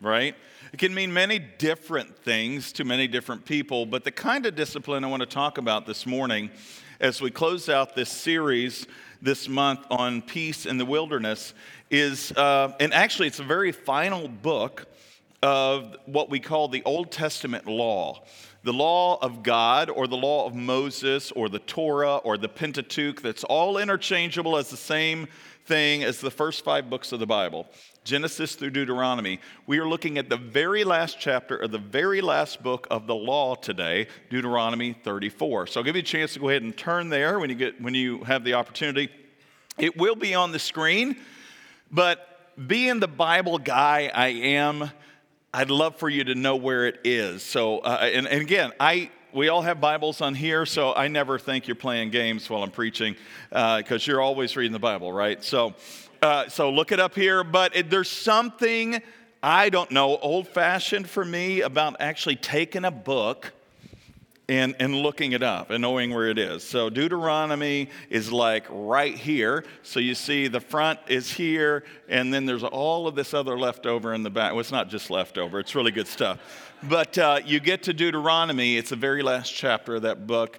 Right? It can mean many different things to many different people, but the kind of discipline I want to talk about this morning as we close out this series this month on peace in the wilderness is, uh, and actually, it's a very final book of what we call the Old Testament law. The law of God, or the law of Moses, or the Torah, or the Pentateuch, that's all interchangeable as the same thing as the first five books of the Bible. Genesis through Deuteronomy. We are looking at the very last chapter of the very last book of the law today, Deuteronomy 34. So I'll give you a chance to go ahead and turn there when you get when you have the opportunity. It will be on the screen, but being the Bible guy I am, I'd love for you to know where it is. So, uh, and, and again, I we all have Bibles on here, so I never think you're playing games while I'm preaching because uh, you're always reading the Bible, right? So, uh, so look it up here. But it, there's something, I don't know, old fashioned for me about actually taking a book and, and looking it up and knowing where it is. So Deuteronomy is like right here. So you see the front is here, and then there's all of this other leftover in the back. Well, it's not just leftover, it's really good stuff. But uh, you get to Deuteronomy, it's the very last chapter of that book.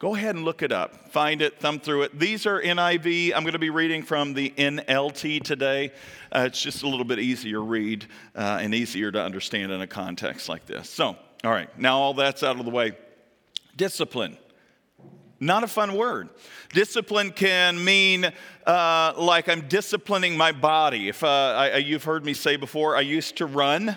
Go ahead and look it up. Find it, thumb through it. These are NIV. I'm going to be reading from the NLT today. Uh, it's just a little bit easier to read uh, and easier to understand in a context like this. So, all right, now all that's out of the way. Discipline. Not a fun word. Discipline can mean uh, like I'm disciplining my body. If uh, I, you've heard me say before, I used to run.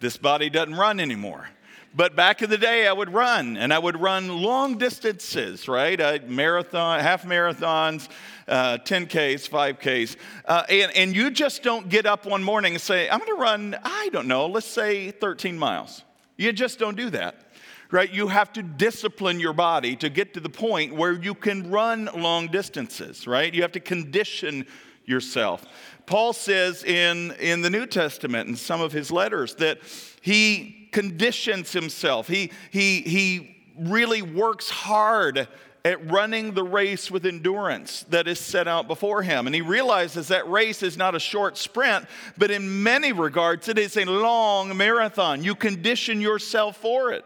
This body doesn't run anymore. But back in the day, I would run, and I would run long distances, right? Uh, marathon, half marathons, uh, 10Ks, 5Ks. Uh, and, and you just don't get up one morning and say, I'm going to run, I don't know, let's say 13 miles. You just don't do that, right? You have to discipline your body to get to the point where you can run long distances, right? You have to condition yourself. Paul says in, in the New Testament, in some of his letters, that he conditions himself. He, he, he really works hard at running the race with endurance that is set out before him. And he realizes that race is not a short sprint, but in many regards, it is a long marathon. You condition yourself for it.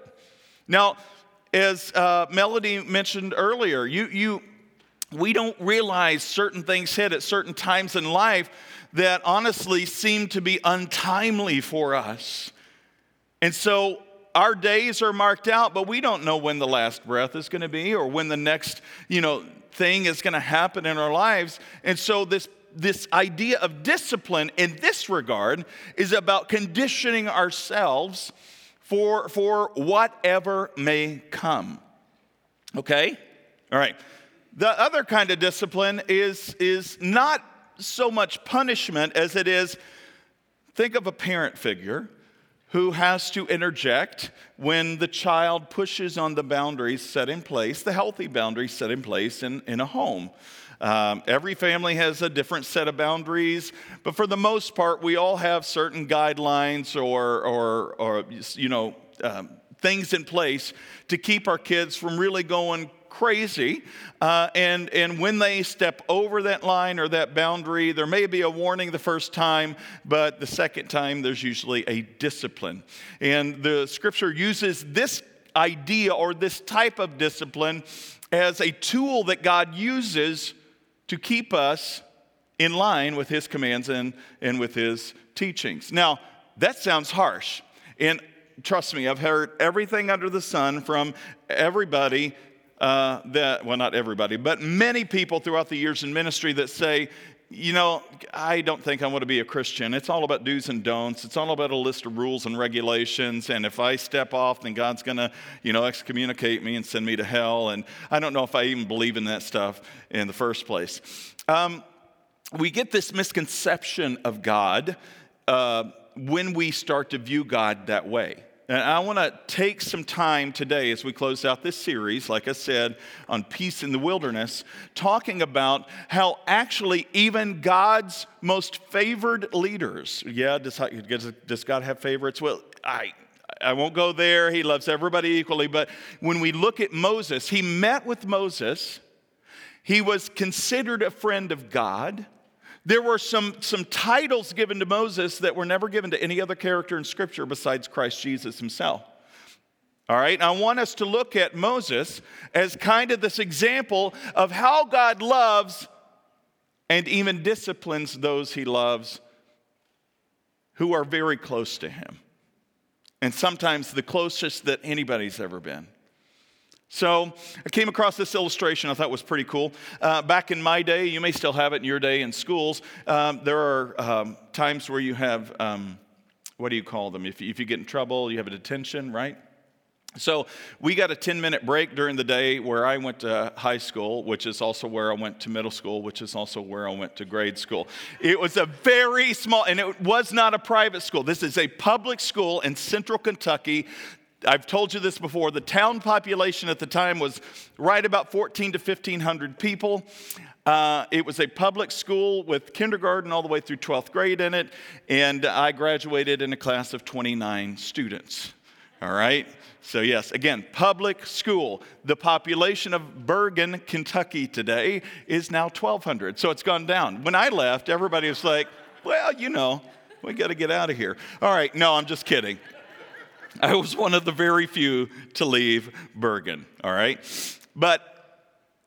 Now, as uh, Melody mentioned earlier, you, you, we don't realize certain things hit at certain times in life that honestly seem to be untimely for us. And so our days are marked out, but we don't know when the last breath is going to be or when the next, you know, thing is going to happen in our lives. And so this this idea of discipline in this regard is about conditioning ourselves for, for whatever may come. Okay? All right. The other kind of discipline is, is not so much punishment as it is think of a parent figure who has to interject when the child pushes on the boundaries set in place, the healthy boundaries set in place in, in a home. Um, every family has a different set of boundaries, but for the most part, we all have certain guidelines or, or, or you know, um, things in place to keep our kids from really going crazy. Uh, and, and when they step over that line or that boundary, there may be a warning the first time, but the second time, there's usually a discipline. And the scripture uses this idea or this type of discipline as a tool that God uses to keep us in line with his commands and, and with his teachings. Now, that sounds harsh. And trust me, I've heard everything under the sun from everybody uh, that, well, not everybody, but many people throughout the years in ministry that say, you know, I don't think I want to be a Christian. It's all about do's and don'ts. It's all about a list of rules and regulations. And if I step off, then God's going to, you know, excommunicate me and send me to hell. And I don't know if I even believe in that stuff in the first place. Um, we get this misconception of God. Uh, when we start to view God that way. And I want to take some time today as we close out this series, like I said, on peace in the wilderness, talking about how actually even God's most favored leaders, yeah, does, does God have favorites? Well, I, I won't go there. He loves everybody equally. But when we look at Moses, he met with Moses, he was considered a friend of God. There were some, some titles given to Moses that were never given to any other character in Scripture besides Christ Jesus himself. All right, I want us to look at Moses as kind of this example of how God loves and even disciplines those he loves who are very close to him. And sometimes the closest that anybody's ever been. So I came across this illustration I thought was pretty cool. Uh, back in my day, you may still have it in your day in schools, um, there are um, times where you have, um, what do you call them? If, if you get in trouble, you have a detention, right? So we got a 10 minute break during the day where I went to high school, which is also where I went to middle school, which is also where I went to grade school. It was a very small, and it was not a private school. This is a public school in central Kentucky I've told you this before. The town population at the time was right about 14 to 1500 people. Uh, it was a public school with kindergarten all the way through 12th grade in it, and I graduated in a class of 29 students. All right? So, yes, again, public school. The population of Burgin, Kentucky today is now 1,200. So it's gone down. When I left, everybody was like, well, you know, we got to get out of here. All right, no, I'm just kidding. I was one of the very few to leave Burgin, all right? But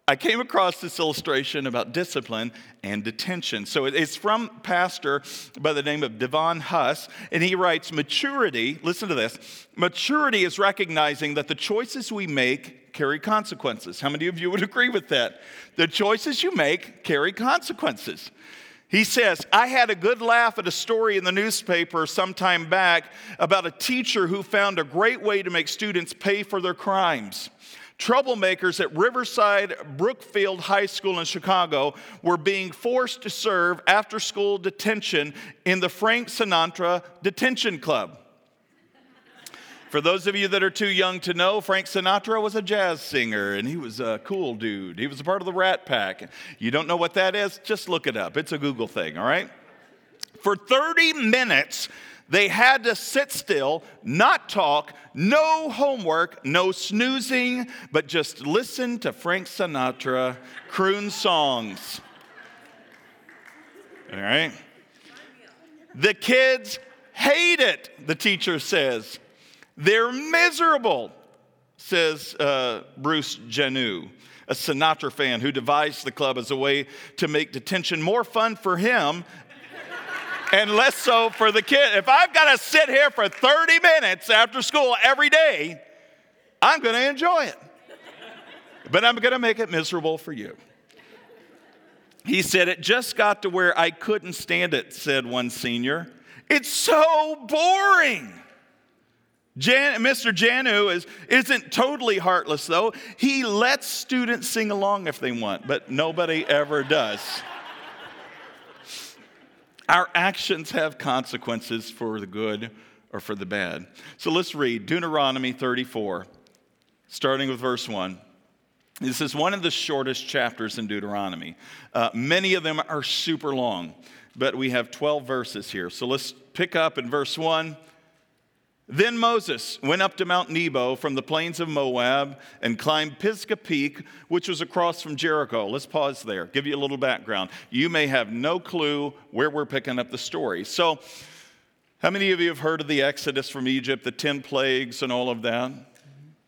I came across this illustration about discipline and detention. So it's from pastor by the name of Devon Huss, and he writes Maturity, listen to this maturity is recognizing that the choices we make carry consequences. How many of you would agree with that? The choices you make carry consequences. He says, I had a good laugh at a story in the newspaper some time back about a teacher who found a great way to make students pay for their crimes. Troublemakers at Riverside Brookfield High School in Chicago were being forced to serve after school detention in the Frank Sinatra Detention Club. For those of you that are too young to know, Frank Sinatra was a jazz singer and he was a cool dude. He was a part of the Rat Pack. You don't know what that is? Just look it up. It's a Google thing, all right? For 30 minutes, they had to sit still, not talk, no homework, no snoozing, but just listen to Frank Sinatra croon songs. All right? The kids hate it, the teacher says. They're miserable, says uh, Bruce Janu, a Sinatra fan who devised the club as a way to make detention more fun for him and less so for the kid. If I've got to sit here for 30 minutes after school every day, I'm going to enjoy it. But I'm going to make it miserable for you. He said, It just got to where I couldn't stand it, said one senior. It's so boring. Jan, Mr. Janu is, isn't totally heartless, though. He lets students sing along if they want, but nobody ever does. Our actions have consequences for the good or for the bad. So let's read Deuteronomy 34, starting with verse 1. This is one of the shortest chapters in Deuteronomy. Uh, many of them are super long, but we have 12 verses here. So let's pick up in verse 1. Then Moses went up to Mount Nebo from the plains of Moab and climbed Pisgah Peak, which was across from Jericho. Let's pause there, give you a little background. You may have no clue where we're picking up the story. So, how many of you have heard of the Exodus from Egypt, the 10 plagues, and all of that?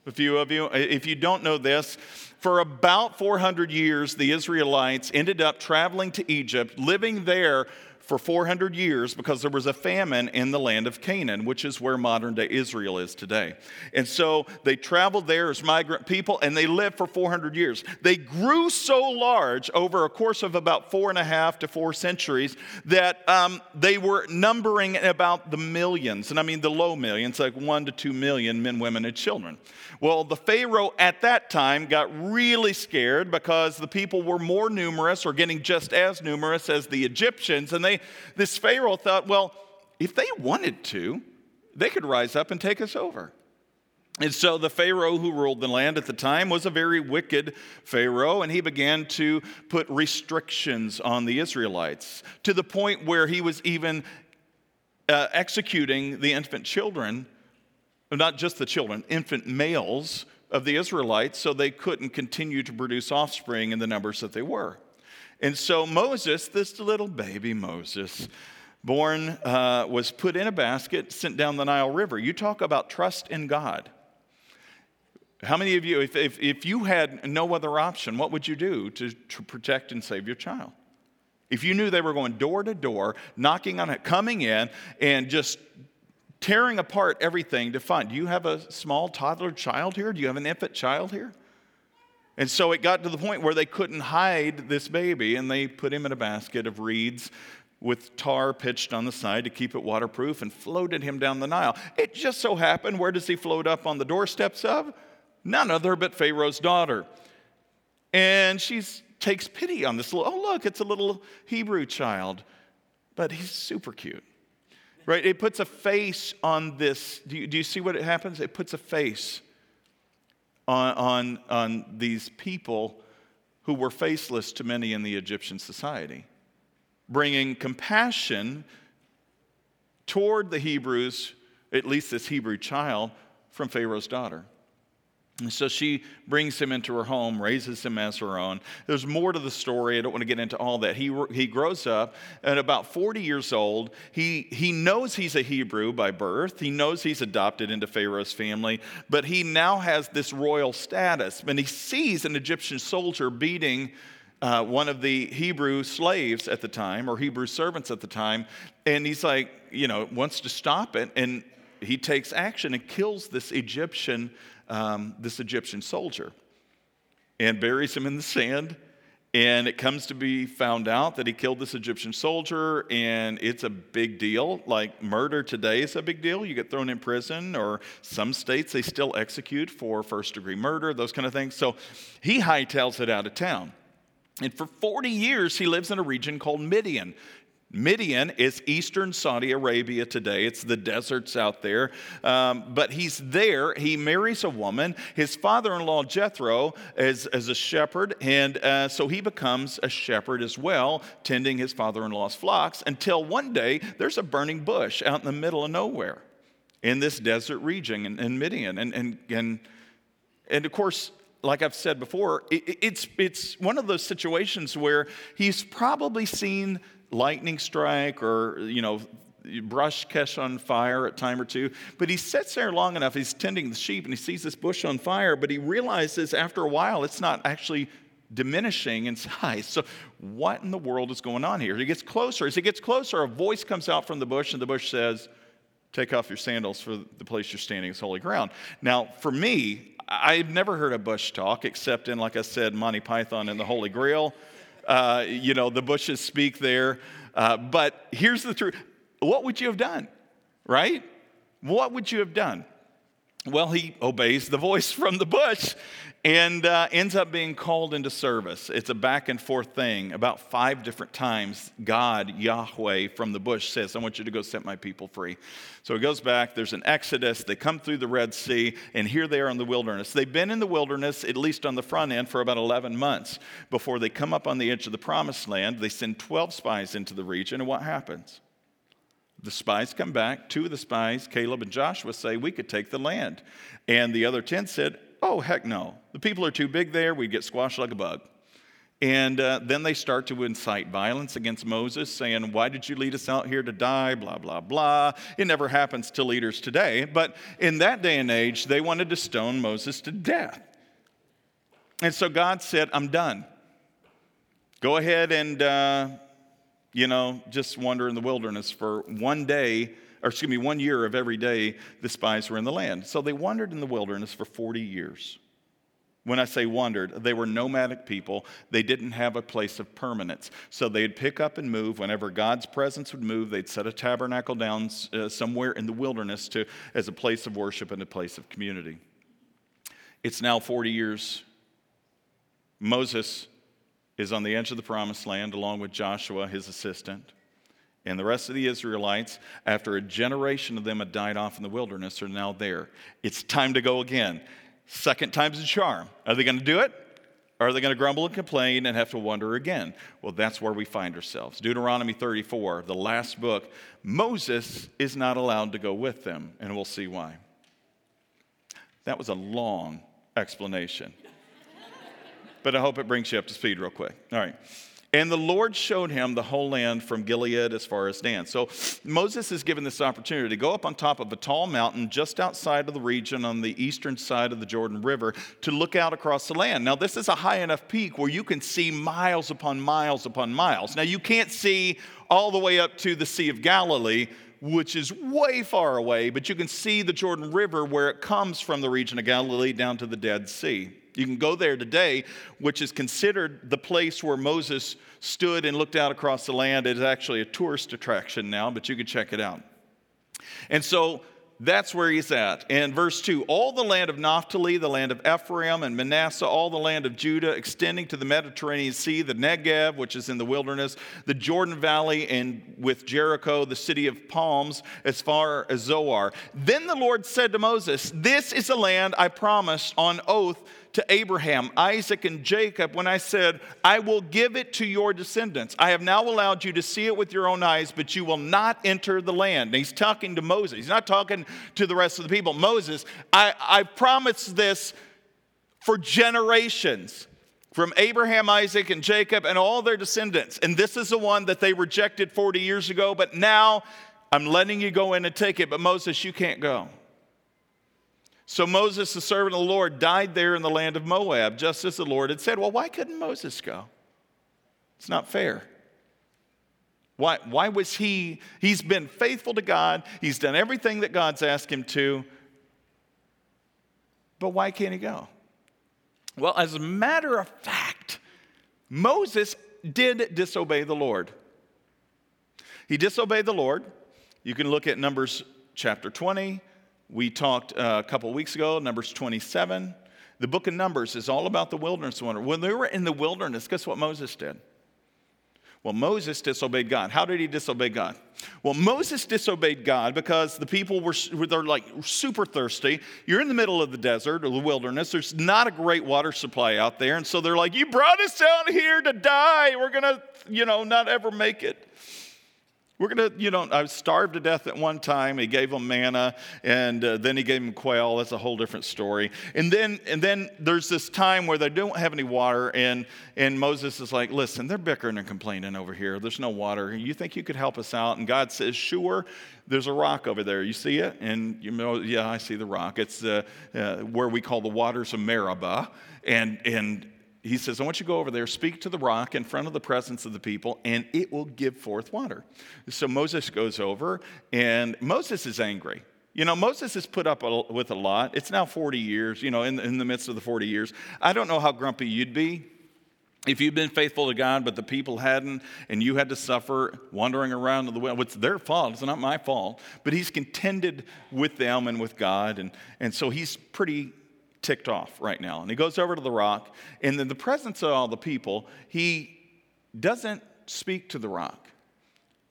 A few of you. If you don't know this, for about 400 years, the Israelites ended up traveling to Egypt, living there for 400 years because there was a famine in the land of Canaan, which is where modern day Israel is today. And so they traveled there as migrant people and they lived for 400 years. They grew so large over a course of about four and a half to four centuries that um, they were numbering about the millions, and I mean the low millions, like one to two million men, women, and children. Well, the Pharaoh at that time got really scared because the people were more numerous or getting just as numerous as the Egyptians, and they this Pharaoh thought, well, if they wanted to, they could rise up and take us over. And so the Pharaoh who ruled the land at the time was a very wicked Pharaoh, and he began to put restrictions on the Israelites to the point where he was even uh, executing the infant children, not just the children, infant males of the Israelites, so they couldn't continue to produce offspring in the numbers that they were. And so Moses, this little baby Moses, born, uh, was put in a basket, sent down the Nile River. You talk about trust in God. How many of you, if, if, if you had no other option, what would you do to, to protect and save your child? If you knew they were going door to door, knocking on it, coming in, and just tearing apart everything to find, do you have a small toddler child here? Do you have an infant child here? And so it got to the point where they couldn't hide this baby, and they put him in a basket of reeds with tar pitched on the side to keep it waterproof and floated him down the Nile. It just so happened, where does he float up on the doorsteps of? none other but Pharaoh's daughter. And she takes pity on this little, oh, look, it's a little Hebrew child, but he's super cute. Right? It puts a face on this. Do you, do you see what it happens? It puts a face on, on, on these people who were faceless to many in the Egyptian society, bringing compassion toward the Hebrews, at least this Hebrew child, from Pharaoh's daughter. So she brings him into her home, raises him as her own. There's more to the story. I don't want to get into all that. He, he grows up at about 40 years old. He, he knows he's a Hebrew by birth, he knows he's adopted into Pharaoh's family, but he now has this royal status. And he sees an Egyptian soldier beating uh, one of the Hebrew slaves at the time, or Hebrew servants at the time, and he's like, you know, wants to stop it. And he takes action and kills this Egyptian um, this Egyptian soldier and buries him in the sand. And it comes to be found out that he killed this Egyptian soldier, and it's a big deal. Like murder today is a big deal. You get thrown in prison, or some states they still execute for first degree murder, those kind of things. So he hightails it out of town. And for 40 years, he lives in a region called Midian. Midian is eastern Saudi Arabia today. It's the deserts out there. Um, but he's there. He marries a woman. His father in law, Jethro, is, is a shepherd. And uh, so he becomes a shepherd as well, tending his father in law's flocks until one day there's a burning bush out in the middle of nowhere in this desert region in, in Midian. And, and, and, and of course, like I've said before, it, it's, it's one of those situations where he's probably seen lightning strike or, you know, brush catch on fire at time or two. But he sits there long enough, he's tending the sheep and he sees this bush on fire, but he realizes after a while it's not actually diminishing in size. So, what in the world is going on here? He gets closer. As he gets closer, a voice comes out from the bush, and the bush says, Take off your sandals, for the place you're standing is holy ground. Now, for me, I've never heard a bush talk except in, like I said, Monty Python and the Holy Grail. Uh, you know, the bushes speak there. Uh, but here's the truth what would you have done? Right? What would you have done? Well, he obeys the voice from the bush and uh, ends up being called into service. It's a back and forth thing. About five different times, God, Yahweh, from the bush says, I want you to go set my people free. So he goes back. There's an exodus. They come through the Red Sea, and here they are in the wilderness. They've been in the wilderness, at least on the front end, for about 11 months before they come up on the edge of the promised land. They send 12 spies into the region, and what happens? The spies come back. Two of the spies, Caleb and Joshua, say, We could take the land. And the other 10 said, Oh, heck no. The people are too big there. We'd get squashed like a bug. And uh, then they start to incite violence against Moses, saying, Why did you lead us out here to die? Blah, blah, blah. It never happens to leaders today. But in that day and age, they wanted to stone Moses to death. And so God said, I'm done. Go ahead and, uh, you know, just wander in the wilderness for one day or excuse me, one year of every day the spies were in the land. So they wandered in the wilderness for 40 years. When I say wandered, they were nomadic people. They didn't have a place of permanence. So they'd pick up and move. Whenever God's presence would move, they'd set a tabernacle down uh, somewhere in the wilderness to, as a place of worship and a place of community. It's now 40 years. Moses is on the edge of the promised land along with Joshua, his assistant. And the rest of the Israelites, after a generation of them had died off in the wilderness, are now there. It's time to go again. Second time's a charm. Are they going to do it? Or are they going to grumble and complain and have to wonder again? Well, that's where we find ourselves. Deuteronomy 34, the last book, Moses is not allowed to go with them, and we'll see why. That was a long explanation. But I hope it brings you up to speed real quick. All right. And the Lord showed him the whole land from Gilead as far as Dan. So Moses is given this opportunity to go up on top of a tall mountain just outside of the region on the eastern side of the Jordan River to look out across the land. Now, this is a high enough peak where you can see miles upon miles upon miles. Now, you can't see all the way up to the Sea of Galilee, which is way far away, but you can see the Jordan River where it comes from the region of Galilee down to the Dead Sea. You can go there today, which is considered the place where Moses stood and looked out across the land. It is actually a tourist attraction now, but you can check it out. And so that's where he's at. And verse 2 All the land of Naphtali, the land of Ephraim and Manasseh, all the land of Judah, extending to the Mediterranean Sea, the Negev, which is in the wilderness, the Jordan Valley, and with Jericho, the city of palms, as far as Zoar. Then the Lord said to Moses, This is the land I promised on oath to Abraham, Isaac, and Jacob when I said, I will give it to your descendants. I have now allowed you to see it with your own eyes, but you will not enter the land. And he's talking to Moses. He's not talking to the rest of the people. Moses, I, I promised this for generations from Abraham, Isaac, and Jacob, and all their descendants. And this is the one that they rejected 40 years ago, but now I'm letting you go in and take it. But Moses, you can't go. So Moses, the servant of the Lord, died there in the land of Moab, just as the Lord had said. Well, why couldn't Moses go? It's not fair. Why, why was he? He's been faithful to God, he's done everything that God's asked him to. But why can't he go? Well, as a matter of fact, Moses did disobey the Lord. He disobeyed the Lord. You can look at Numbers chapter 20, we talked uh, a couple weeks ago, Numbers 27. The book of Numbers is all about the wilderness wonder. When they were in the wilderness, guess what Moses did? Well, Moses disobeyed God. How did he disobey God? Well, Moses disobeyed God because the people were they're like super thirsty. You're in the middle of the desert or the wilderness. There's not a great water supply out there, and so they're like, "You brought us down here to die. We're gonna, you know, not ever make it." We're going to, you know, I was starved to death at one time. He gave them manna, and uh, then he gave them quail. That's a whole different story. And then, and then there's this time where they don't have any water, and, and Moses is like, listen, they're bickering and complaining over here. There's no water. You think you could help us out? And God says, sure. There's a rock over there. You see it? And you know, yeah, I see the rock. It's uh, uh, where we call the waters of Meribah. And, and he says, I want you to go over there, speak to the rock in front of the presence of the people, and it will give forth water. So Moses goes over, and Moses is angry. You know, Moses has put up with a lot. It's now 40 years, you know, in, in the midst of the 40 years. I don't know how grumpy you'd be if you've been faithful to God, but the people hadn't, and you had to suffer wandering around in the world, it's their fault. It's not my fault. But he's contended with them and with God, and, and so he's pretty ticked off right now. And he goes over to the rock, and in the presence of all the people, he doesn't speak to the rock.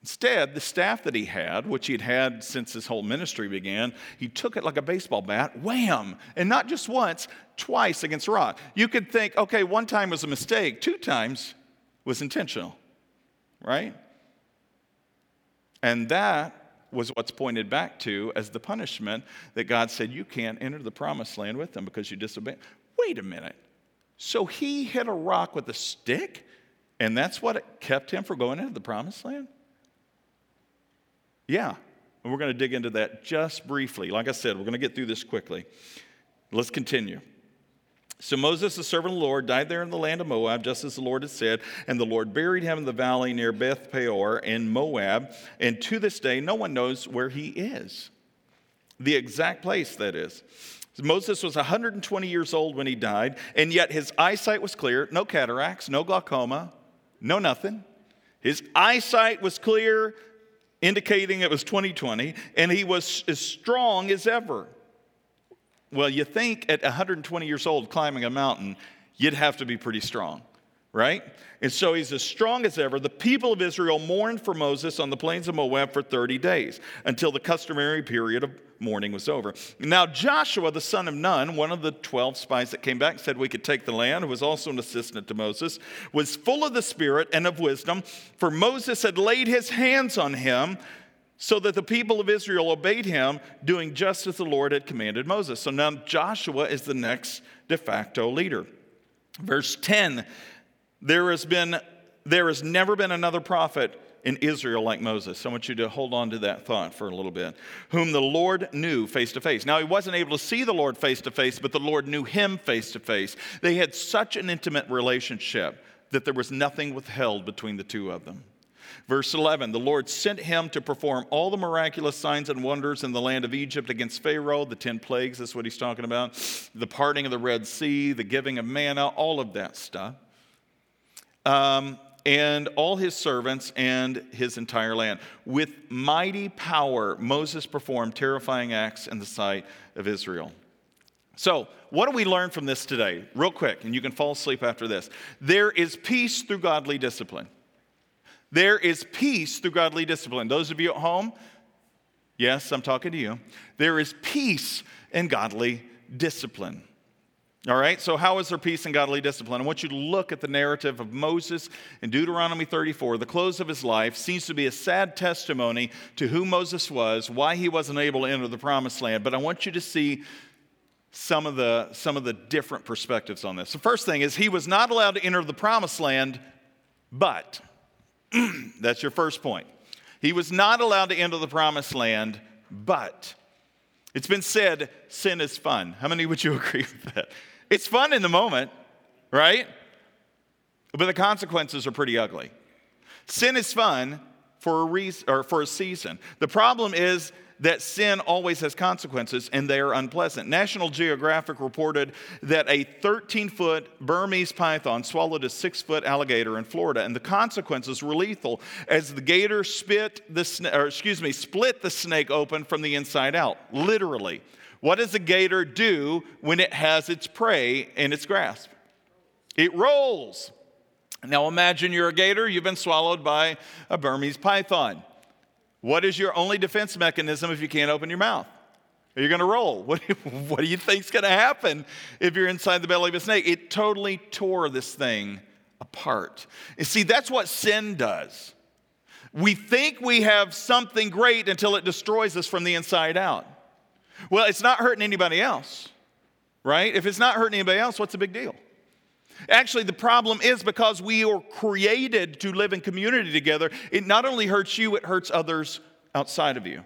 Instead, the staff that he had, which he'd had since his whole ministry began, he took it like a baseball bat, wham! And not just once, twice against rock. You could think, okay, one time was a mistake, two times was intentional, right? And that was what's pointed back to as the punishment that God said, You can't enter the promised land with them because you disobeyed. Wait a minute. So he hit a rock with a stick, and that's what kept him from going into the promised land? Yeah. And we're going to dig into that just briefly. Like I said, we're going to get through this quickly. Let's continue. So Moses, the servant of the Lord, died there in the land of Moab, just as the Lord had said, and the Lord buried him in the valley near Beth Peor in Moab, and to this day no one knows where he is. The exact place, that is. Moses was 120 years old when he died, and yet his eyesight was clear no cataracts, no glaucoma, no nothing. His eyesight was clear, indicating it was 2020, and he was as strong as ever. Well, you think at 120 years old climbing a mountain, you'd have to be pretty strong. right? And so he's as strong as ever. The people of Israel mourned for Moses on the plains of Moab for 30 days until the customary period of mourning was over. Now, Joshua, the son of Nun, one of the 12 spies that came back, said we could take the land, who was also an assistant to Moses, was full of the Spirit and of wisdom, for Moses had laid his hands on him so that the people of Israel obeyed him, doing just as the Lord had commanded Moses. So now Joshua is the next de facto leader. Verse 10 there has been, there has never been another prophet in Israel like Moses. I want you to hold on to that thought for a little bit. Whom the Lord knew face to face. Now, he wasn't able to see the Lord face to face, but the Lord knew him face to face. They had such an intimate relationship that there was nothing withheld between the two of them. Verse 11 The Lord sent him to perform all the miraculous signs and wonders in the land of Egypt against Pharaoh, the 10 plagues, that's what he's talking about, the parting of the Red Sea, the giving of manna, all of that stuff um, and all his servants and his entire land. With mighty power, Moses performed terrifying acts in the sight of Israel. So, what do we learn from this today? Real quick, and you can fall asleep after this. There is peace through godly discipline. There is peace through godly discipline. Those of you at home, yes, I'm talking to you. There is peace in godly discipline. All right, so how is there peace and godly discipline? I want you to look at the narrative of Moses in Deuteronomy 34. The close of his life seems to be a sad testimony to who Moses was, why he wasn't able to enter the promised land. But I want you to see some of the, some of the different perspectives on this. The first thing is he was not allowed to enter the promised land, but that's your first point. He was not allowed to enter the promised land, but it's been said sin is fun. How many would you agree with that? It's fun in the moment, right? But the consequences are pretty ugly. Sin is fun for a reason or for a season. The problem is that sin always has consequences and they are unpleasant. National Geographic reported that a 13 foot Burmese python swallowed a six foot alligator in Florida, and the consequences were lethal as the gator spit the, or excuse me, split the snake open from the inside out, literally. What does a gator do when it has its prey in its grasp? It rolls. Now imagine you're a gator, you've been swallowed by a Burmese python. What is your only defense mechanism if you can't open your mouth? Are you going to roll? What, what do you think is going to happen if you're inside the belly of a snake? It totally tore this thing apart. You see, that's what sin does. We think we have something great until it destroys us from the inside out. Well, it's not hurting anybody else, right? If it's not hurting anybody else, what's the big deal? Actually, the problem is because we are created to live in community together, it not only hurts you, it hurts others outside of you.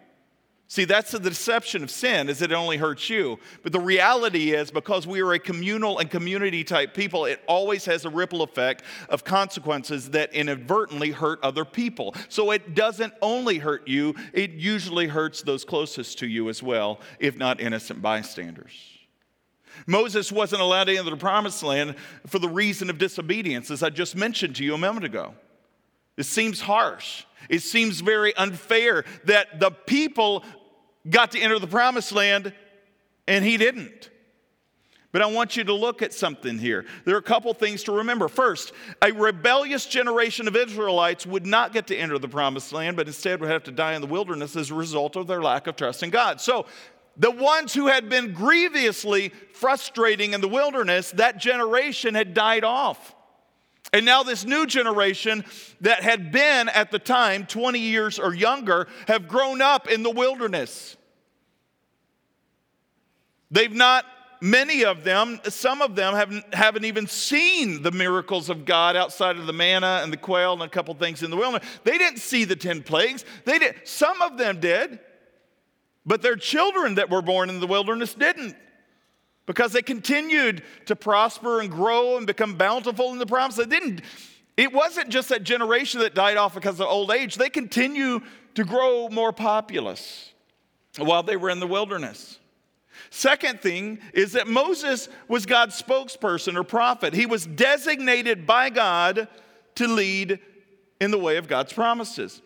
See, that's the deception of sin, is it only hurts you. But the reality is, because we are a communal and community type people, it always has a ripple effect of consequences that inadvertently hurt other people. So it doesn't only hurt you, it usually hurts those closest to you as well, if not innocent bystanders. Moses wasn't allowed to enter the promised land for the reason of disobedience, as I just mentioned to you a moment ago. It seems harsh. It seems very unfair that the people got to enter the promised land and he didn't. But I want you to look at something here. There are a couple things to remember. First, a rebellious generation of Israelites would not get to enter the promised land, but instead would have to die in the wilderness as a result of their lack of trust in God. So, the ones who had been grievously frustrating in the wilderness, that generation had died off. And now, this new generation that had been at the time 20 years or younger have grown up in the wilderness. They've not, many of them, some of them haven't, haven't even seen the miracles of God outside of the manna and the quail and a couple things in the wilderness. They didn't see the 10 plagues. They did. Some of them did, but their children that were born in the wilderness didn't because they continued to prosper and grow and become bountiful in the promise. They didn't, it wasn't just that generation that died off because of old age, they continue to grow more populous while they were in the wilderness. Second thing is that Moses was God's spokesperson or prophet. He was designated by God to lead in the way of God's promises.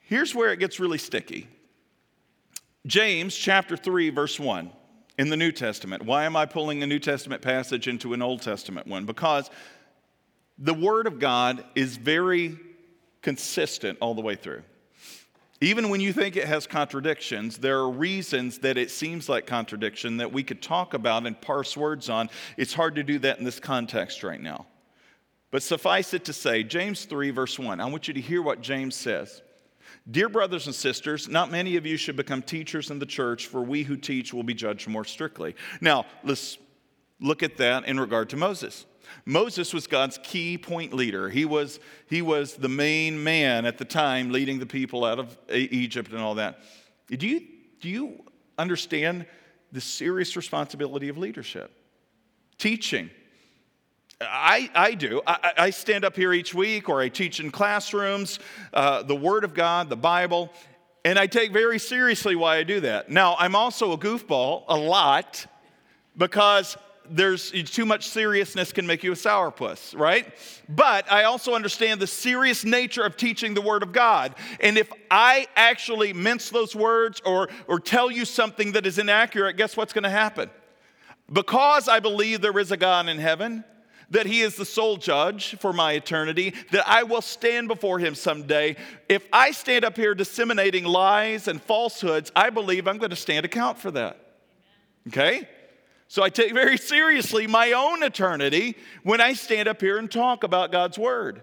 Here's where it gets really sticky James chapter 3, verse 1. in the New Testament. Why am I pulling a New Testament passage into an Old Testament one? Because the Word of God is very consistent all the way through. Even when you think it has contradictions, there are reasons that it seems like contradiction that we could talk about and parse words on. It's hard to do that in this context right now. But suffice it to say, James 3, verse 1, I want you to hear what James says. Dear brothers and sisters, not many of you should become teachers in the church, for we who teach will be judged more strictly. Now, let's look at that in regard to Moses. Moses was God's key point leader. He was, he was the main man at the time leading the people out of Egypt and all that. Do you, do you understand the serious responsibility of leadership? Teaching. I, I do. I, I stand up here each week or I teach in classrooms, uh, the Word of God, the Bible, and I take very seriously why I do that. Now, I'm also a goofball a lot because there's too much seriousness can make you a sourpuss, right? But I also understand the serious nature of teaching the Word of God. And if I actually mince those words or, or tell you something that is inaccurate, guess what's going to happen? Because I believe there is a God in heaven, that He is the sole judge for my eternity, that I will stand before Him someday. If I stand up here disseminating lies and falsehoods, I believe I'm going to stand account for that. Okay? So I take very seriously my own eternity when I stand up here and talk about God's word.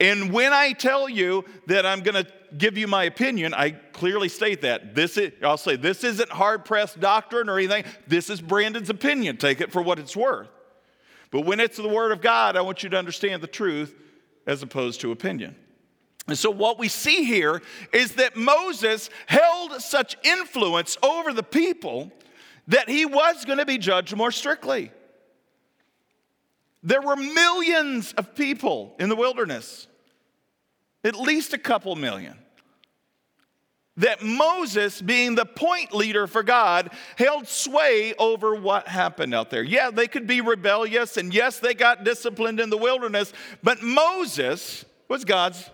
And when I tell you that I'm going to give you my opinion, I clearly state that. This is, I'll say, this isn't hard pressed doctrine or anything. This is Brandon's opinion. Take it for what it's worth. But when it's the Word of God, I want you to understand the truth as opposed to opinion. And so, what we see here is that Moses held such influence over the people that he was going to be judged more strictly. There were millions of people in the wilderness, at least a couple million. That Moses, being the point leader for God, held sway over what happened out there. Yeah, they could be rebellious, and yes, they got disciplined in the wilderness, but Moses was God's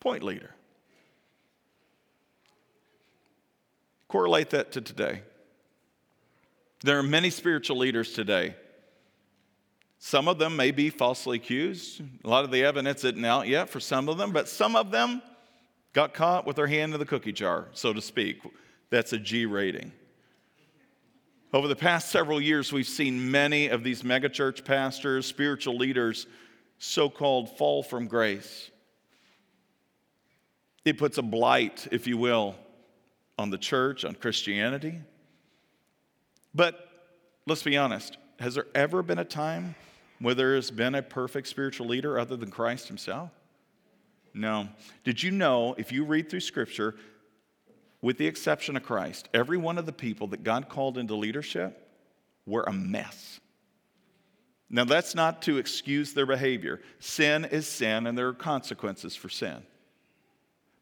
point leader. Correlate that to today. There are many spiritual leaders today. Some of them may be falsely accused. A lot of the evidence isn't out yet for some of them, but some of them got caught with their hand in the cookie jar, so to speak. That's a G rating. Over the past several years, we've seen many of these megachurch pastors, spiritual leaders, so called fall from grace. It puts a blight, if you will, on the church, on Christianity. But let's be honest has there ever been a time where there has been a perfect spiritual leader other than Christ himself? No. Did you know, if you read through Scripture, with the exception of Christ, every one of the people that God called into leadership were a mess. Now, that's not to excuse their behavior. Sin is sin, and there are consequences for sin.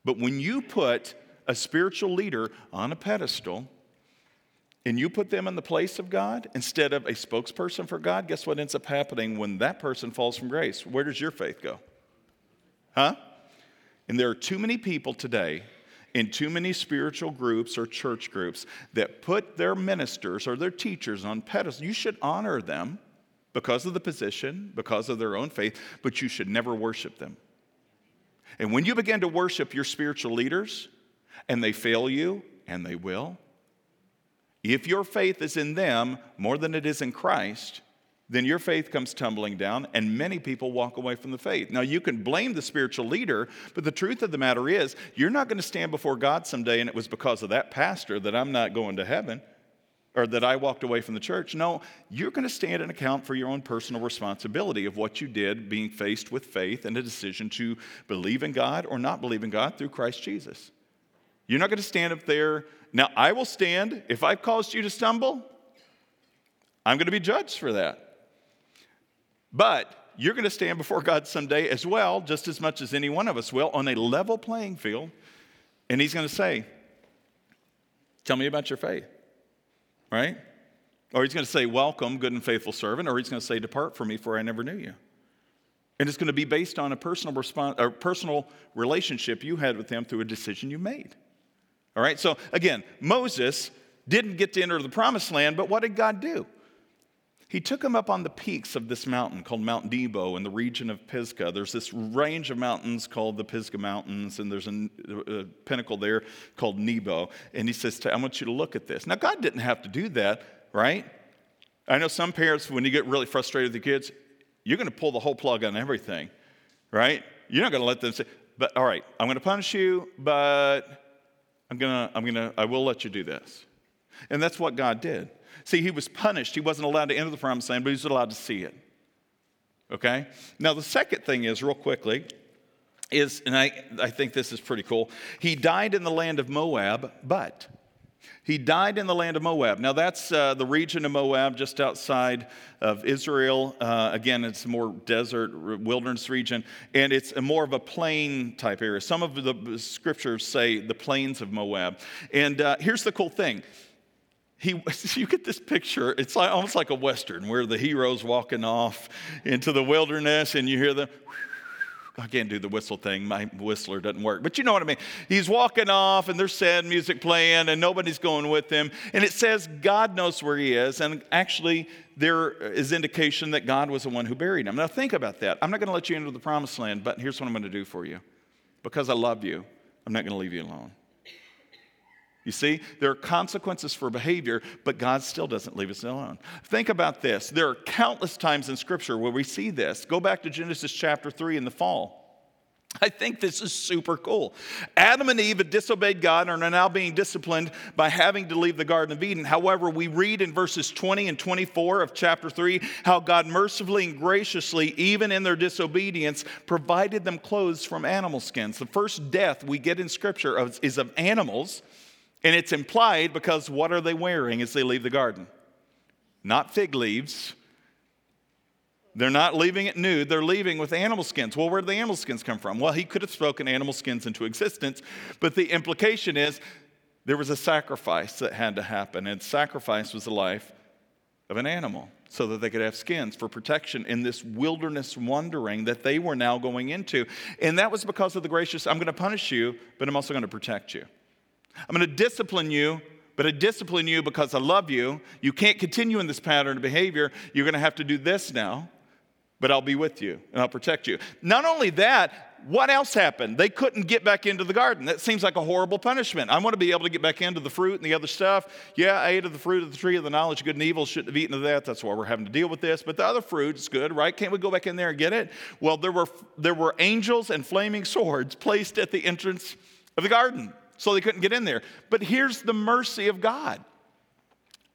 But when you put a spiritual leader on a pedestal, and you put them in the place of God instead of a spokesperson for God, guess what ends up happening when that person falls from grace? Where does your faith go? Huh? And there are too many people today in too many spiritual groups or church groups that put their ministers or their teachers on pedestals. You should honor them because of the position, because of their own faith, but you should never worship them. And when you begin to worship your spiritual leaders and they fail you, and they will, if your faith is in them more than it is in Christ, then your faith comes tumbling down, and many people walk away from the faith. Now, you can blame the spiritual leader, but the truth of the matter is, you're not going to stand before God someday, and it was because of that pastor that I'm not going to heaven or that I walked away from the church. No, you're going to stand and account for your own personal responsibility of what you did being faced with faith and a decision to believe in God or not believe in God through Christ Jesus. You're not going to stand up there now, I will stand. If I've caused you to stumble, I'm going to be judged for that. But you're going to stand before God someday as well, just as much as any one of us will, on a level playing field. And He's going to say, Tell me about your faith, right? Or He's going to say, Welcome, good and faithful servant. Or He's going to say, Depart from me, for I never knew you. And it's going to be based on a personal, response, a personal relationship you had with Him through a decision you made. All right, so again, Moses didn't get to enter the promised land, but what did God do? He took him up on the peaks of this mountain called Mount Nebo in the region of Pisgah. There's this range of mountains called the Pisgah Mountains, and there's a, a pinnacle there called Nebo. And he says, I want you to look at this. Now, God didn't have to do that, right? I know some parents, when you get really frustrated with the kids, you're going to pull the whole plug on everything, right? You're not going to let them say, but all right, I'm going to punish you, but I'm going to, I'm going to, I will let you do this. And that's what God did. See, he was punished. He wasn't allowed to enter the promised land, but he was allowed to see it. Okay? Now, the second thing is, real quickly, is, and I, I think this is pretty cool, he died in the land of Moab, but he died in the land of Moab. Now, that's uh, the region of Moab just outside of Israel. Uh, again, it's a more desert, wilderness region, and it's a more of a plain type area. Some of the scriptures say the plains of Moab. And uh, here's the cool thing he, you get this picture, it's like, almost like a Western where the hero's walking off into the wilderness and you hear the, I can't do the whistle thing. My whistler doesn't work. But you know what I mean. He's walking off and there's sad music playing and nobody's going with him. And it says God knows where he is. And actually, there is indication that God was the one who buried him. Now, think about that. I'm not going to let you into the promised land, but here's what I'm going to do for you. Because I love you, I'm not going to leave you alone. You see, there are consequences for behavior, but God still doesn't leave us alone. Think about this. There are countless times in Scripture where we see this. Go back to Genesis chapter 3 in the fall. I think this is super cool. Adam and Eve had disobeyed God and are now being disciplined by having to leave the Garden of Eden. However, we read in verses 20 and 24 of chapter 3 how God mercifully and graciously, even in their disobedience, provided them clothes from animal skins. The first death we get in Scripture is of animals and it's implied because what are they wearing as they leave the garden? Not fig leaves. They're not leaving it nude, they're leaving with animal skins. Well, where did the animal skins come from? Well, he could have spoken animal skins into existence, but the implication is there was a sacrifice that had to happen, and sacrifice was the life of an animal so that they could have skins for protection in this wilderness wandering that they were now going into. And that was because of the gracious, I'm going to punish you, but I'm also going to protect you. I'm going to discipline you, but I discipline you because I love you. You can't continue in this pattern of behavior. You're going to have to do this now, but I'll be with you and I'll protect you. Not only that, what else happened? They couldn't get back into the garden. That seems like a horrible punishment. I want to be able to get back into the fruit and the other stuff. Yeah, I ate of the fruit of the tree of the knowledge of good and evil. Shouldn't have eaten of that. That's why we're having to deal with this. But the other fruit is good, right? Can't we go back in there and get it? Well, there were, there were angels and flaming swords placed at the entrance of the garden so they couldn't get in there. But here's the mercy of God.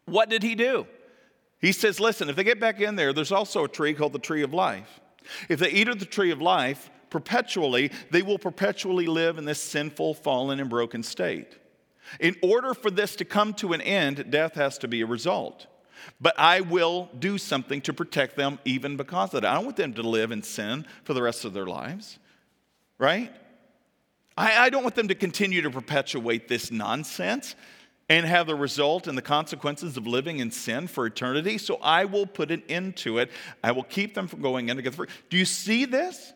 What did he do? He says, listen, if they get back in there, there's also a tree called the tree of life. If they eat of the tree of life perpetually, they will perpetually live in this sinful, fallen, and broken state. In order for this to come to an end, death has to be a result. But I will do something to protect them even because of that. I don't want them to live in sin for the rest of their lives, right? I, I don't want them to continue to perpetuate this nonsense and have the result and the consequences of living in sin for eternity. So I will put an end to it. I will keep them from going in to get free. Do you see this?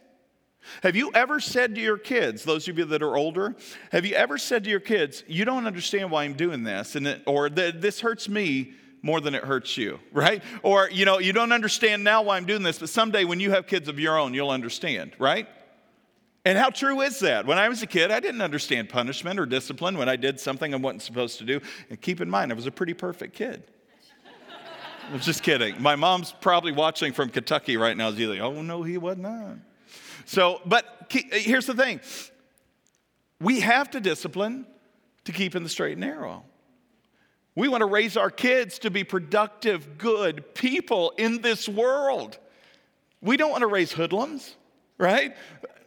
Have you ever said to your kids, those of you that are older, have you ever said to your kids, you don't understand why I'm doing this, and it, or this hurts me more than it hurts you, right? Or, you know, you don't understand now why I'm doing this, but someday when you have kids of your own, you'll understand, right? And how true is that? When I was a kid, I didn't understand punishment or discipline when I did something I wasn't supposed to do. And keep in mind, I was a pretty perfect kid. I was just kidding. My mom's probably watching from Kentucky right now. She's like, oh, no, he was not. So, but here's the thing we have to discipline to keep in the straight and narrow. We want to raise our kids to be productive, good people in this world. We don't want to raise hoodlums, right?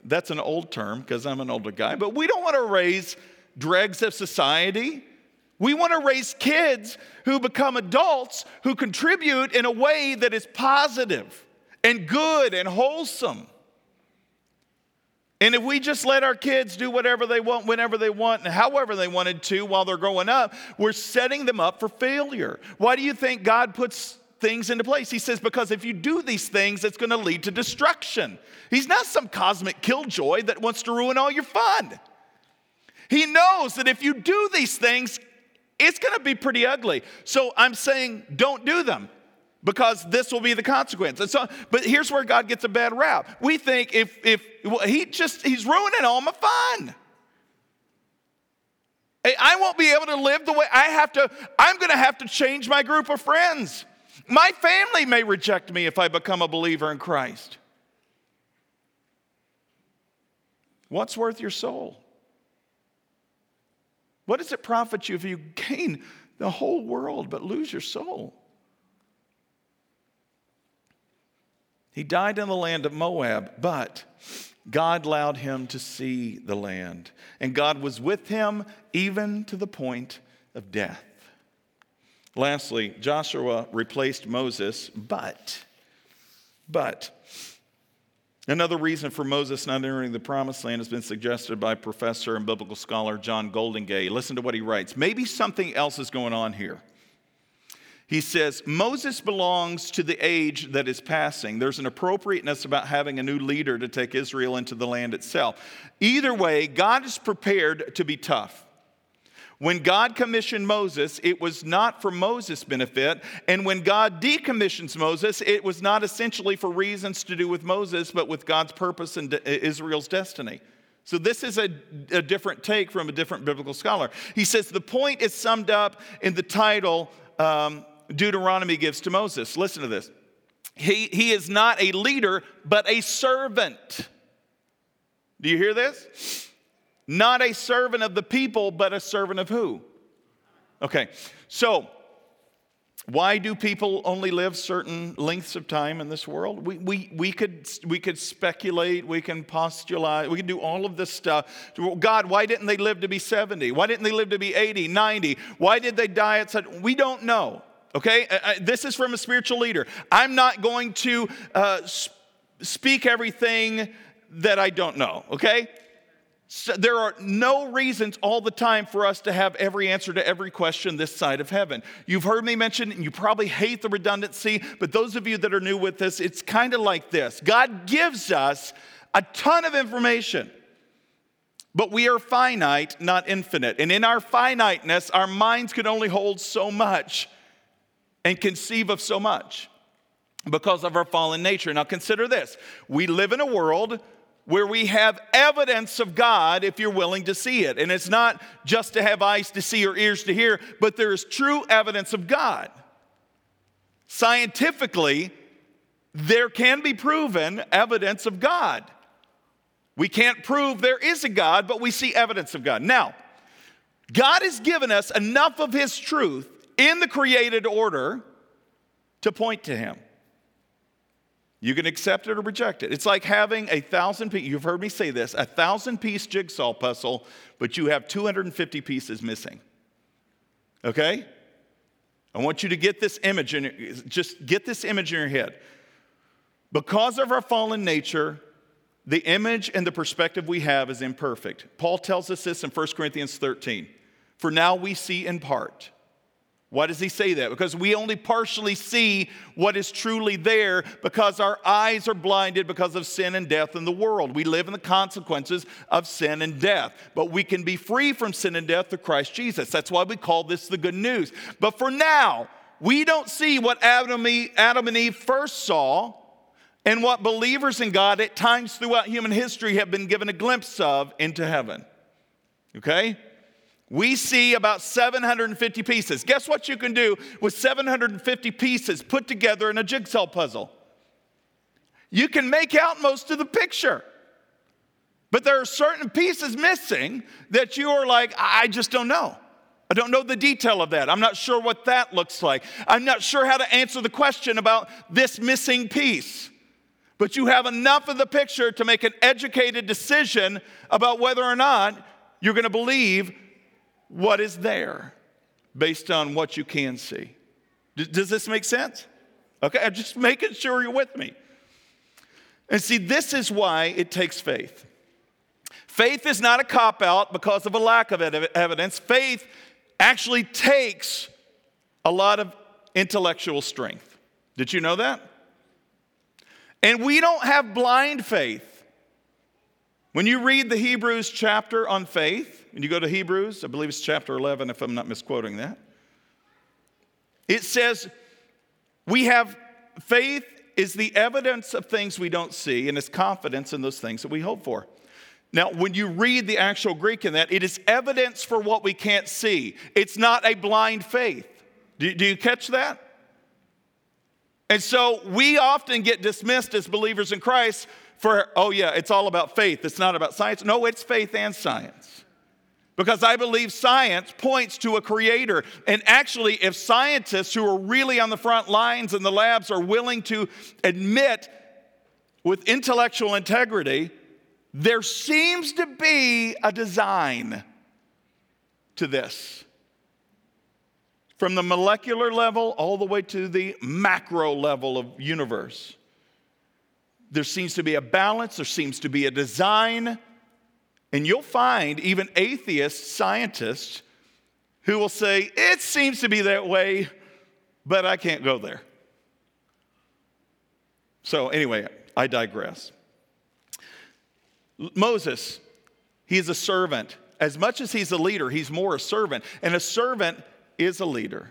That's an old term because I'm an older guy, but we don't want to raise dregs of society. We want to raise kids who become adults who contribute in a way that is positive and good and wholesome. And if we just let our kids do whatever they want, whenever they want, and however they wanted to while they're growing up, we're setting them up for failure. Why do you think God puts things into place. He says, because if you do these things, it's going to lead to destruction. He's not some cosmic killjoy that wants to ruin all your fun. He knows that if you do these things, it's going to be pretty ugly. So I'm saying don't do them because this will be the consequence. And so, but here's where God gets a bad rap. We think if if well, he just he's ruining all my fun. I won't be able to live the way I have to. I'm going to have to change my group of friends. My family may reject me if I become a believer in Christ. What's worth your soul? What does it profit you if you gain the whole world but lose your soul? He died in the land of Moab, but God allowed him to see the land. And God was with him even to the point of death. Lastly, Joshua replaced Moses, but, but, another reason for Moses not entering the promised land has been suggested by professor and biblical scholar John Goldingay. Listen to what he writes. Maybe something else is going on here. He says, Moses belongs to the age that is passing. There's an appropriateness about having a new leader to take Israel into the land itself. Either way, God is prepared to be tough. When God commissioned Moses, it was not for Moses' benefit. And when God decommissions Moses, it was not essentially for reasons to do with Moses, but with God's purpose and Israel's destiny. So, this is a, a different take from a different biblical scholar. He says the point is summed up in the title um, Deuteronomy gives to Moses. Listen to this. He, he is not a leader, but a servant. Do you hear this? Not a servant of the people, but a servant of who? Okay, so why do people only live certain lengths of time in this world? We, we, we, could, we could speculate, we can postulate, we can do all of this stuff. God, why didn't they live to be 70? Why didn't they live to be 80, 90? Why did they die at such? We don't know. Okay, uh, uh, this is from a spiritual leader. I'm not going to uh, speak everything that I don't know, okay? So there are no reasons all the time for us to have every answer to every question this side of heaven. You've heard me mention, and you probably hate the redundancy, but those of you that are new with this, it's kind of like this God gives us a ton of information. But we are finite, not infinite. And in our finiteness, our minds can only hold so much and conceive of so much because of our fallen nature. Now, consider this we live in a world where we have evidence of God if you're willing to see it. And it's not just to have eyes to see or ears to hear, but there is true evidence of God. Scientifically, there can be proven evidence of God. We can't prove there is a God, but we see evidence of God. Now, God has given us enough of His truth in the created order to point to him. You can accept it or reject it. It's like having a thousand piece, you've heard me say this, a thousand piece jigsaw puzzle, but you have 250 pieces missing. Okay? I want you to get this image in just get this image in your head. Because of our fallen nature, the image and the perspective we have is imperfect. Paul tells us this in 1 Corinthians 13. For now we see in part. Why does he say that? Because we only partially see what is truly there because our eyes are blinded because of sin and death in the world. We live in the consequences of sin and death, but we can be free from sin and death through Christ Jesus. That's why we call this the good news. But for now, we don't see what Adam and Eve first saw and what believers in God at times throughout human history have been given a glimpse of into heaven. Okay? We see about 750 pieces. Guess what you can do with 750 pieces put together in a jigsaw puzzle? You can make out most of the picture. But there are certain pieces missing that you are like, I just don't know. I don't know the detail of that. I'm not sure what that looks like. I'm not sure how to answer the question about this missing piece. But you have enough of the picture to make an educated decision about whether or not you're going to believe what is there based on what you can see. Does this make sense? Okay, I'm just making sure you're with me. And see, this is why it takes faith. Faith is not a cop out because of a lack of evidence. Faith actually takes a lot of intellectual strength. Did you know that? And we don't have blind faith. When you read the Hebrews chapter on faith, and you go to Hebrews, I believe it's chapter 11, if I'm not misquoting that, it says, We have faith is the evidence of things we don't see, and it's confidence in those things that we hope for. Now, when you read the actual Greek in that, it is evidence for what we can't see. It's not a blind faith. Do, do, you catch that? And so we often get dismissed as believers in Christ for, oh, yeah, it's all about faith. It's not about science. No, it's faith and science. Because I believe science points to a creator. And actually, if scientists who are really on the front lines in the labs are willing to admit with intellectual integrity, there seems to be a design to this. From the molecular level all the way to the macro level of universe. There seems to be a balance, there seems to be a design and you'll find even atheist scientists who will say, It seems to be that way, but I can't go there. So, anyway, I digress. Moses, he's a servant. As much as he's a leader, he's more a servant. And a servant is a leader.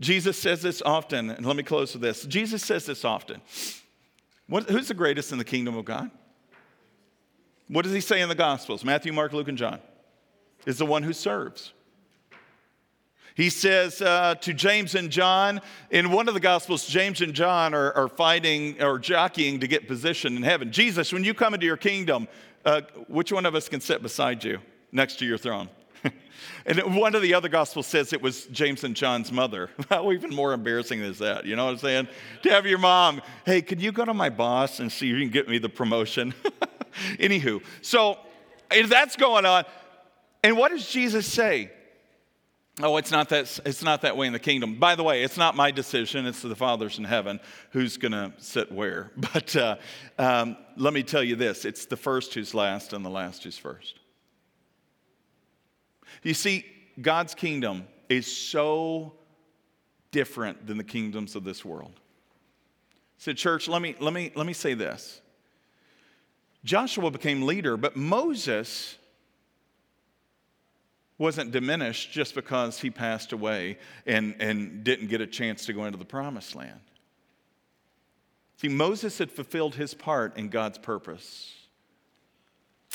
Jesus says this often, and let me close with this. Jesus says this often. What, who's the greatest in the kingdom of God? What does he say in the Gospels? Matthew, Mark, Luke, and John. Is the one who serves. He says uh, to James and John, in one of the Gospels, James and John are, are, fighting or jockeying to get position in heaven. Jesus, when you come into your kingdom, uh, which one of us can sit beside you next to your throne? and one of the other Gospels says it was James and John's mother. How even more embarrassing is that? You know what I'm saying? To have your mom, hey, can you go to my boss and see if you can get me the promotion? Anywho, so that's going on. And what does Jesus say? Oh, it's not that it's not that way in the kingdom. By the way, it's not my decision. It's the Father's in heaven who's going to sit where. But uh, um, let me tell you this: it's the first who's last, and the last who's first. You see, God's kingdom is so different than the kingdoms of this world. So, church, let me let me let me say this. Joshua became leader, but Moses wasn't diminished just because he passed away and, and didn't get a chance to go into the promised land. See, Moses had fulfilled his part in God's purpose.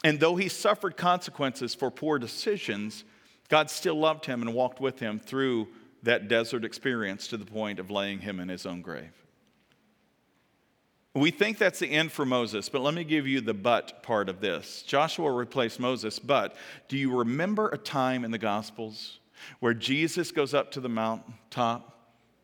And though he suffered consequences for poor decisions, God still loved him and walked with him through that desert experience to the point of laying him in his own grave. We think that's the end for Moses, but let me give you the but part of this. Joshua replaced Moses, but do you remember a time in the Gospels where Jesus goes up to the mountaintop?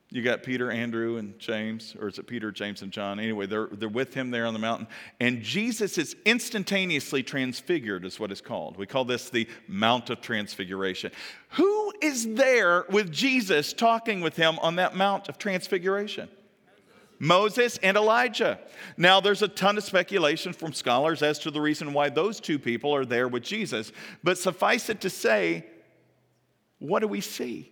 You got Peter, Andrew, and James, or is it Peter, James, and John? Anyway, they're, they're with him there on the mountain. And Jesus is instantaneously transfigured, is what it's called. We call this the Mount of Transfiguration. Who is there with Jesus talking with him on that Mount of Transfiguration? Moses and Elijah. Now, there's a ton of speculation from scholars as to the reason why those two people are there with Jesus. But suffice it to say, what do we see?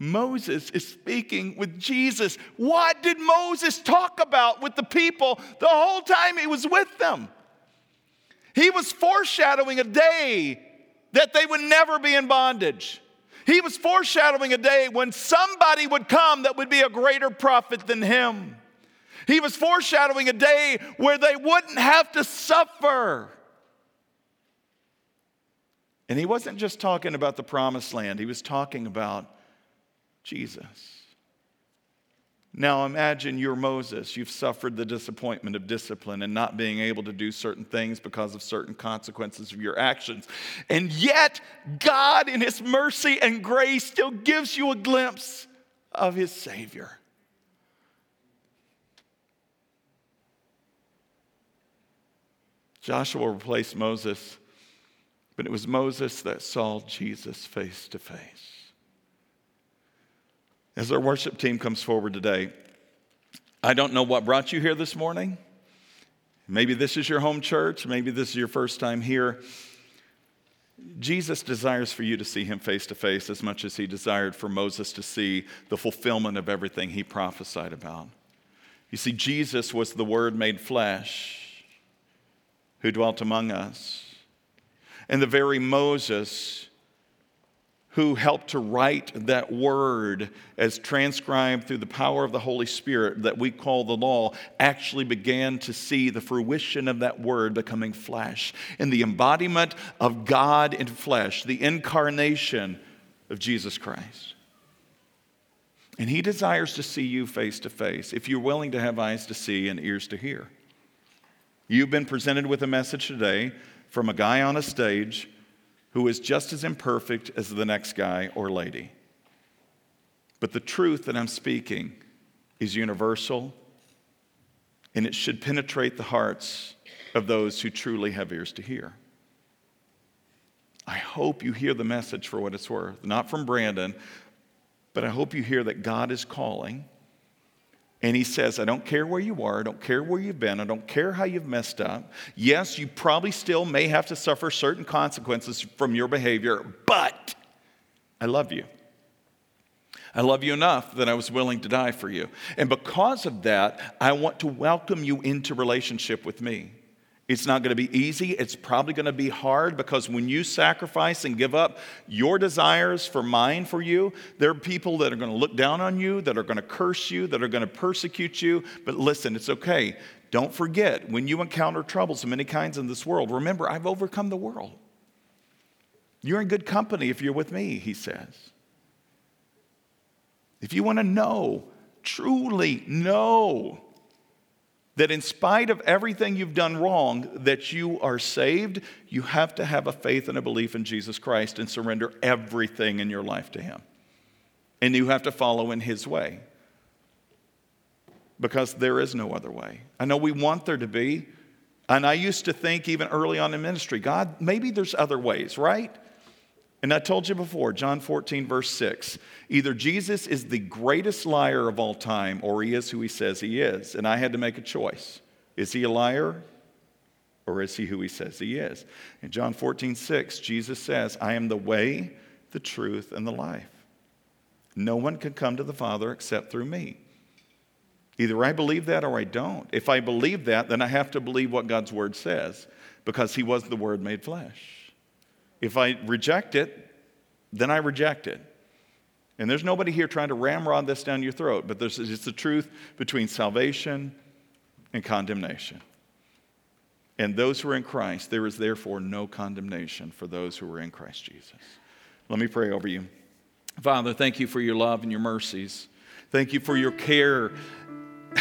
Moses is speaking with Jesus. What did Moses talk about with the people the whole time he was with them? He was foreshadowing a day that they would never be in bondage. He was foreshadowing a day when somebody would come that would be a greater prophet than him. He was foreshadowing a day where they wouldn't have to suffer. And he wasn't just talking about the promised land, he was talking about Jesus. Now imagine you're Moses. You've suffered the disappointment of discipline and not being able to do certain things because of certain consequences of your actions. And yet, God, in His mercy and grace, still gives you a glimpse of His Savior. Joshua replaced Moses, but it was Moses that saw Jesus face to face. As our worship team comes forward today, I don't know what brought you here this morning. Maybe this is your home church, maybe this is your first time here. Jesus desires for you to see him face to face as much as he desired for Moses to see the fulfillment of everything he prophesied about. You see, Jesus was the Word made flesh. who dwelt among us, and the very Moses who helped to write that word as transcribed through the power of the Holy Spirit that we call the law, actually began to see the fruition of that word becoming flesh in the embodiment of God in flesh, the incarnation of Jesus Christ. And He desires to see you face to face if you're willing to have eyes to see and ears to hear. You've been presented with a message today from a guy on a stage who is just as imperfect as the next guy or lady. But the truth that I'm speaking is universal, and it should penetrate the hearts of those who truly have ears to hear. I hope you hear the message for what it's worth, not from Brandon, but I hope you hear that God is calling and he says, I don't care where you are, I don't care where you've been, I don't care how you've messed up. Yes, you probably still may have to suffer certain consequences from your behavior, but I love you. I love you enough that I was willing to die for you. And because of that, I want to welcome you into relationship with me. It's not going to be easy. It's probably going to be hard because when you sacrifice and give up your desires for mine for you, there are people that are going to look down on you, that are going to curse you, that are going to persecute you. But listen, it's okay. Don't forget, when you encounter troubles of many kinds in this world, remember, I've overcome the world. You're in good company if you're with me, he says. If you want to know, truly know that in spite of everything you've done wrong, that you are saved, you have to have a faith and a belief in Jesus Christ and surrender everything in your life to Him. And you have to follow in His way. Because there is no other way. I know we want there to be. And I used to think, even early on in ministry, God, maybe there's other ways, right? And I told you before, John 14, verse 6, either Jesus is the greatest liar of all time or he is who he says he is. And I had to make a choice. Is he a liar or is he who he says he is? In John 14, 6, Jesus says, I am the way, the truth, and the life. No one can come to the Father except through me. Either I believe that or I don't. If I believe that, then I have to believe what God's word says because he was the word made flesh. If I reject it, then I reject it. And there's nobody here trying to ramrod this down your throat, but there's, it's the truth between salvation and condemnation. And those who are in Christ, there is therefore no condemnation for those who are in Christ Jesus. Let me pray over you. Father, thank you for your love and your mercies. Thank you for your care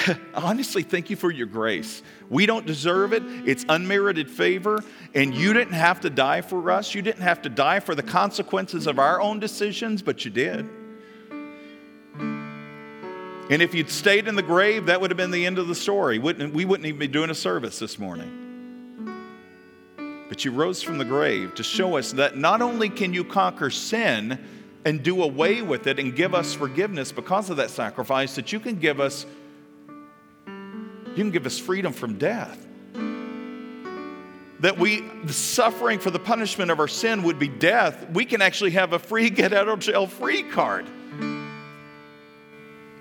honestly, thank you for your grace. We don't deserve it, it's unmerited favor, and you didn't have to die for us. You didn't have to die for the consequences of our own decisions, but you did. And if you'd stayed in the grave, that would have been the end of the story. Wouldn't, We wouldn't even be doing a service this morning. But you rose from the grave to show us that not only can you conquer sin and do away with it and give us forgiveness because of that sacrifice, that you can give us you can give us freedom from death. That we, the suffering for the punishment of our sin would be death. We can actually have a free get out of jail free card.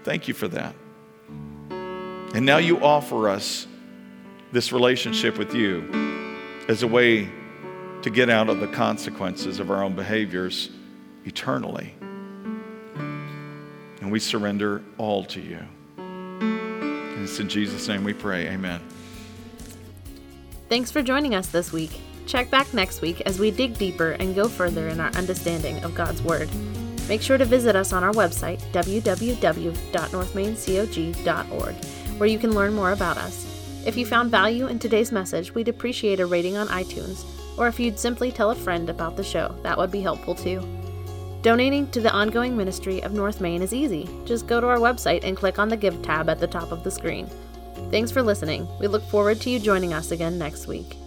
Thank you for that. And now you offer us this relationship with you as a way to get out of the consequences of our own behaviors eternally. And we surrender all to you. It's in Jesus' name we pray. Amen. Thanks for joining us this week. Check back next week as we dig deeper and go further in our understanding of God's Word. Make sure to visit us on our website, www.northmaincog.org, where you can learn more about us. If you found value in today's message, we'd appreciate a rating on iTunes, or if you'd simply tell a friend about the show, that would be helpful too. Donating to the ongoing ministry of North Main is easy. Just go to our website and click on the Give tab at the top of the screen. Thanks for listening. We look forward to you joining us again next week.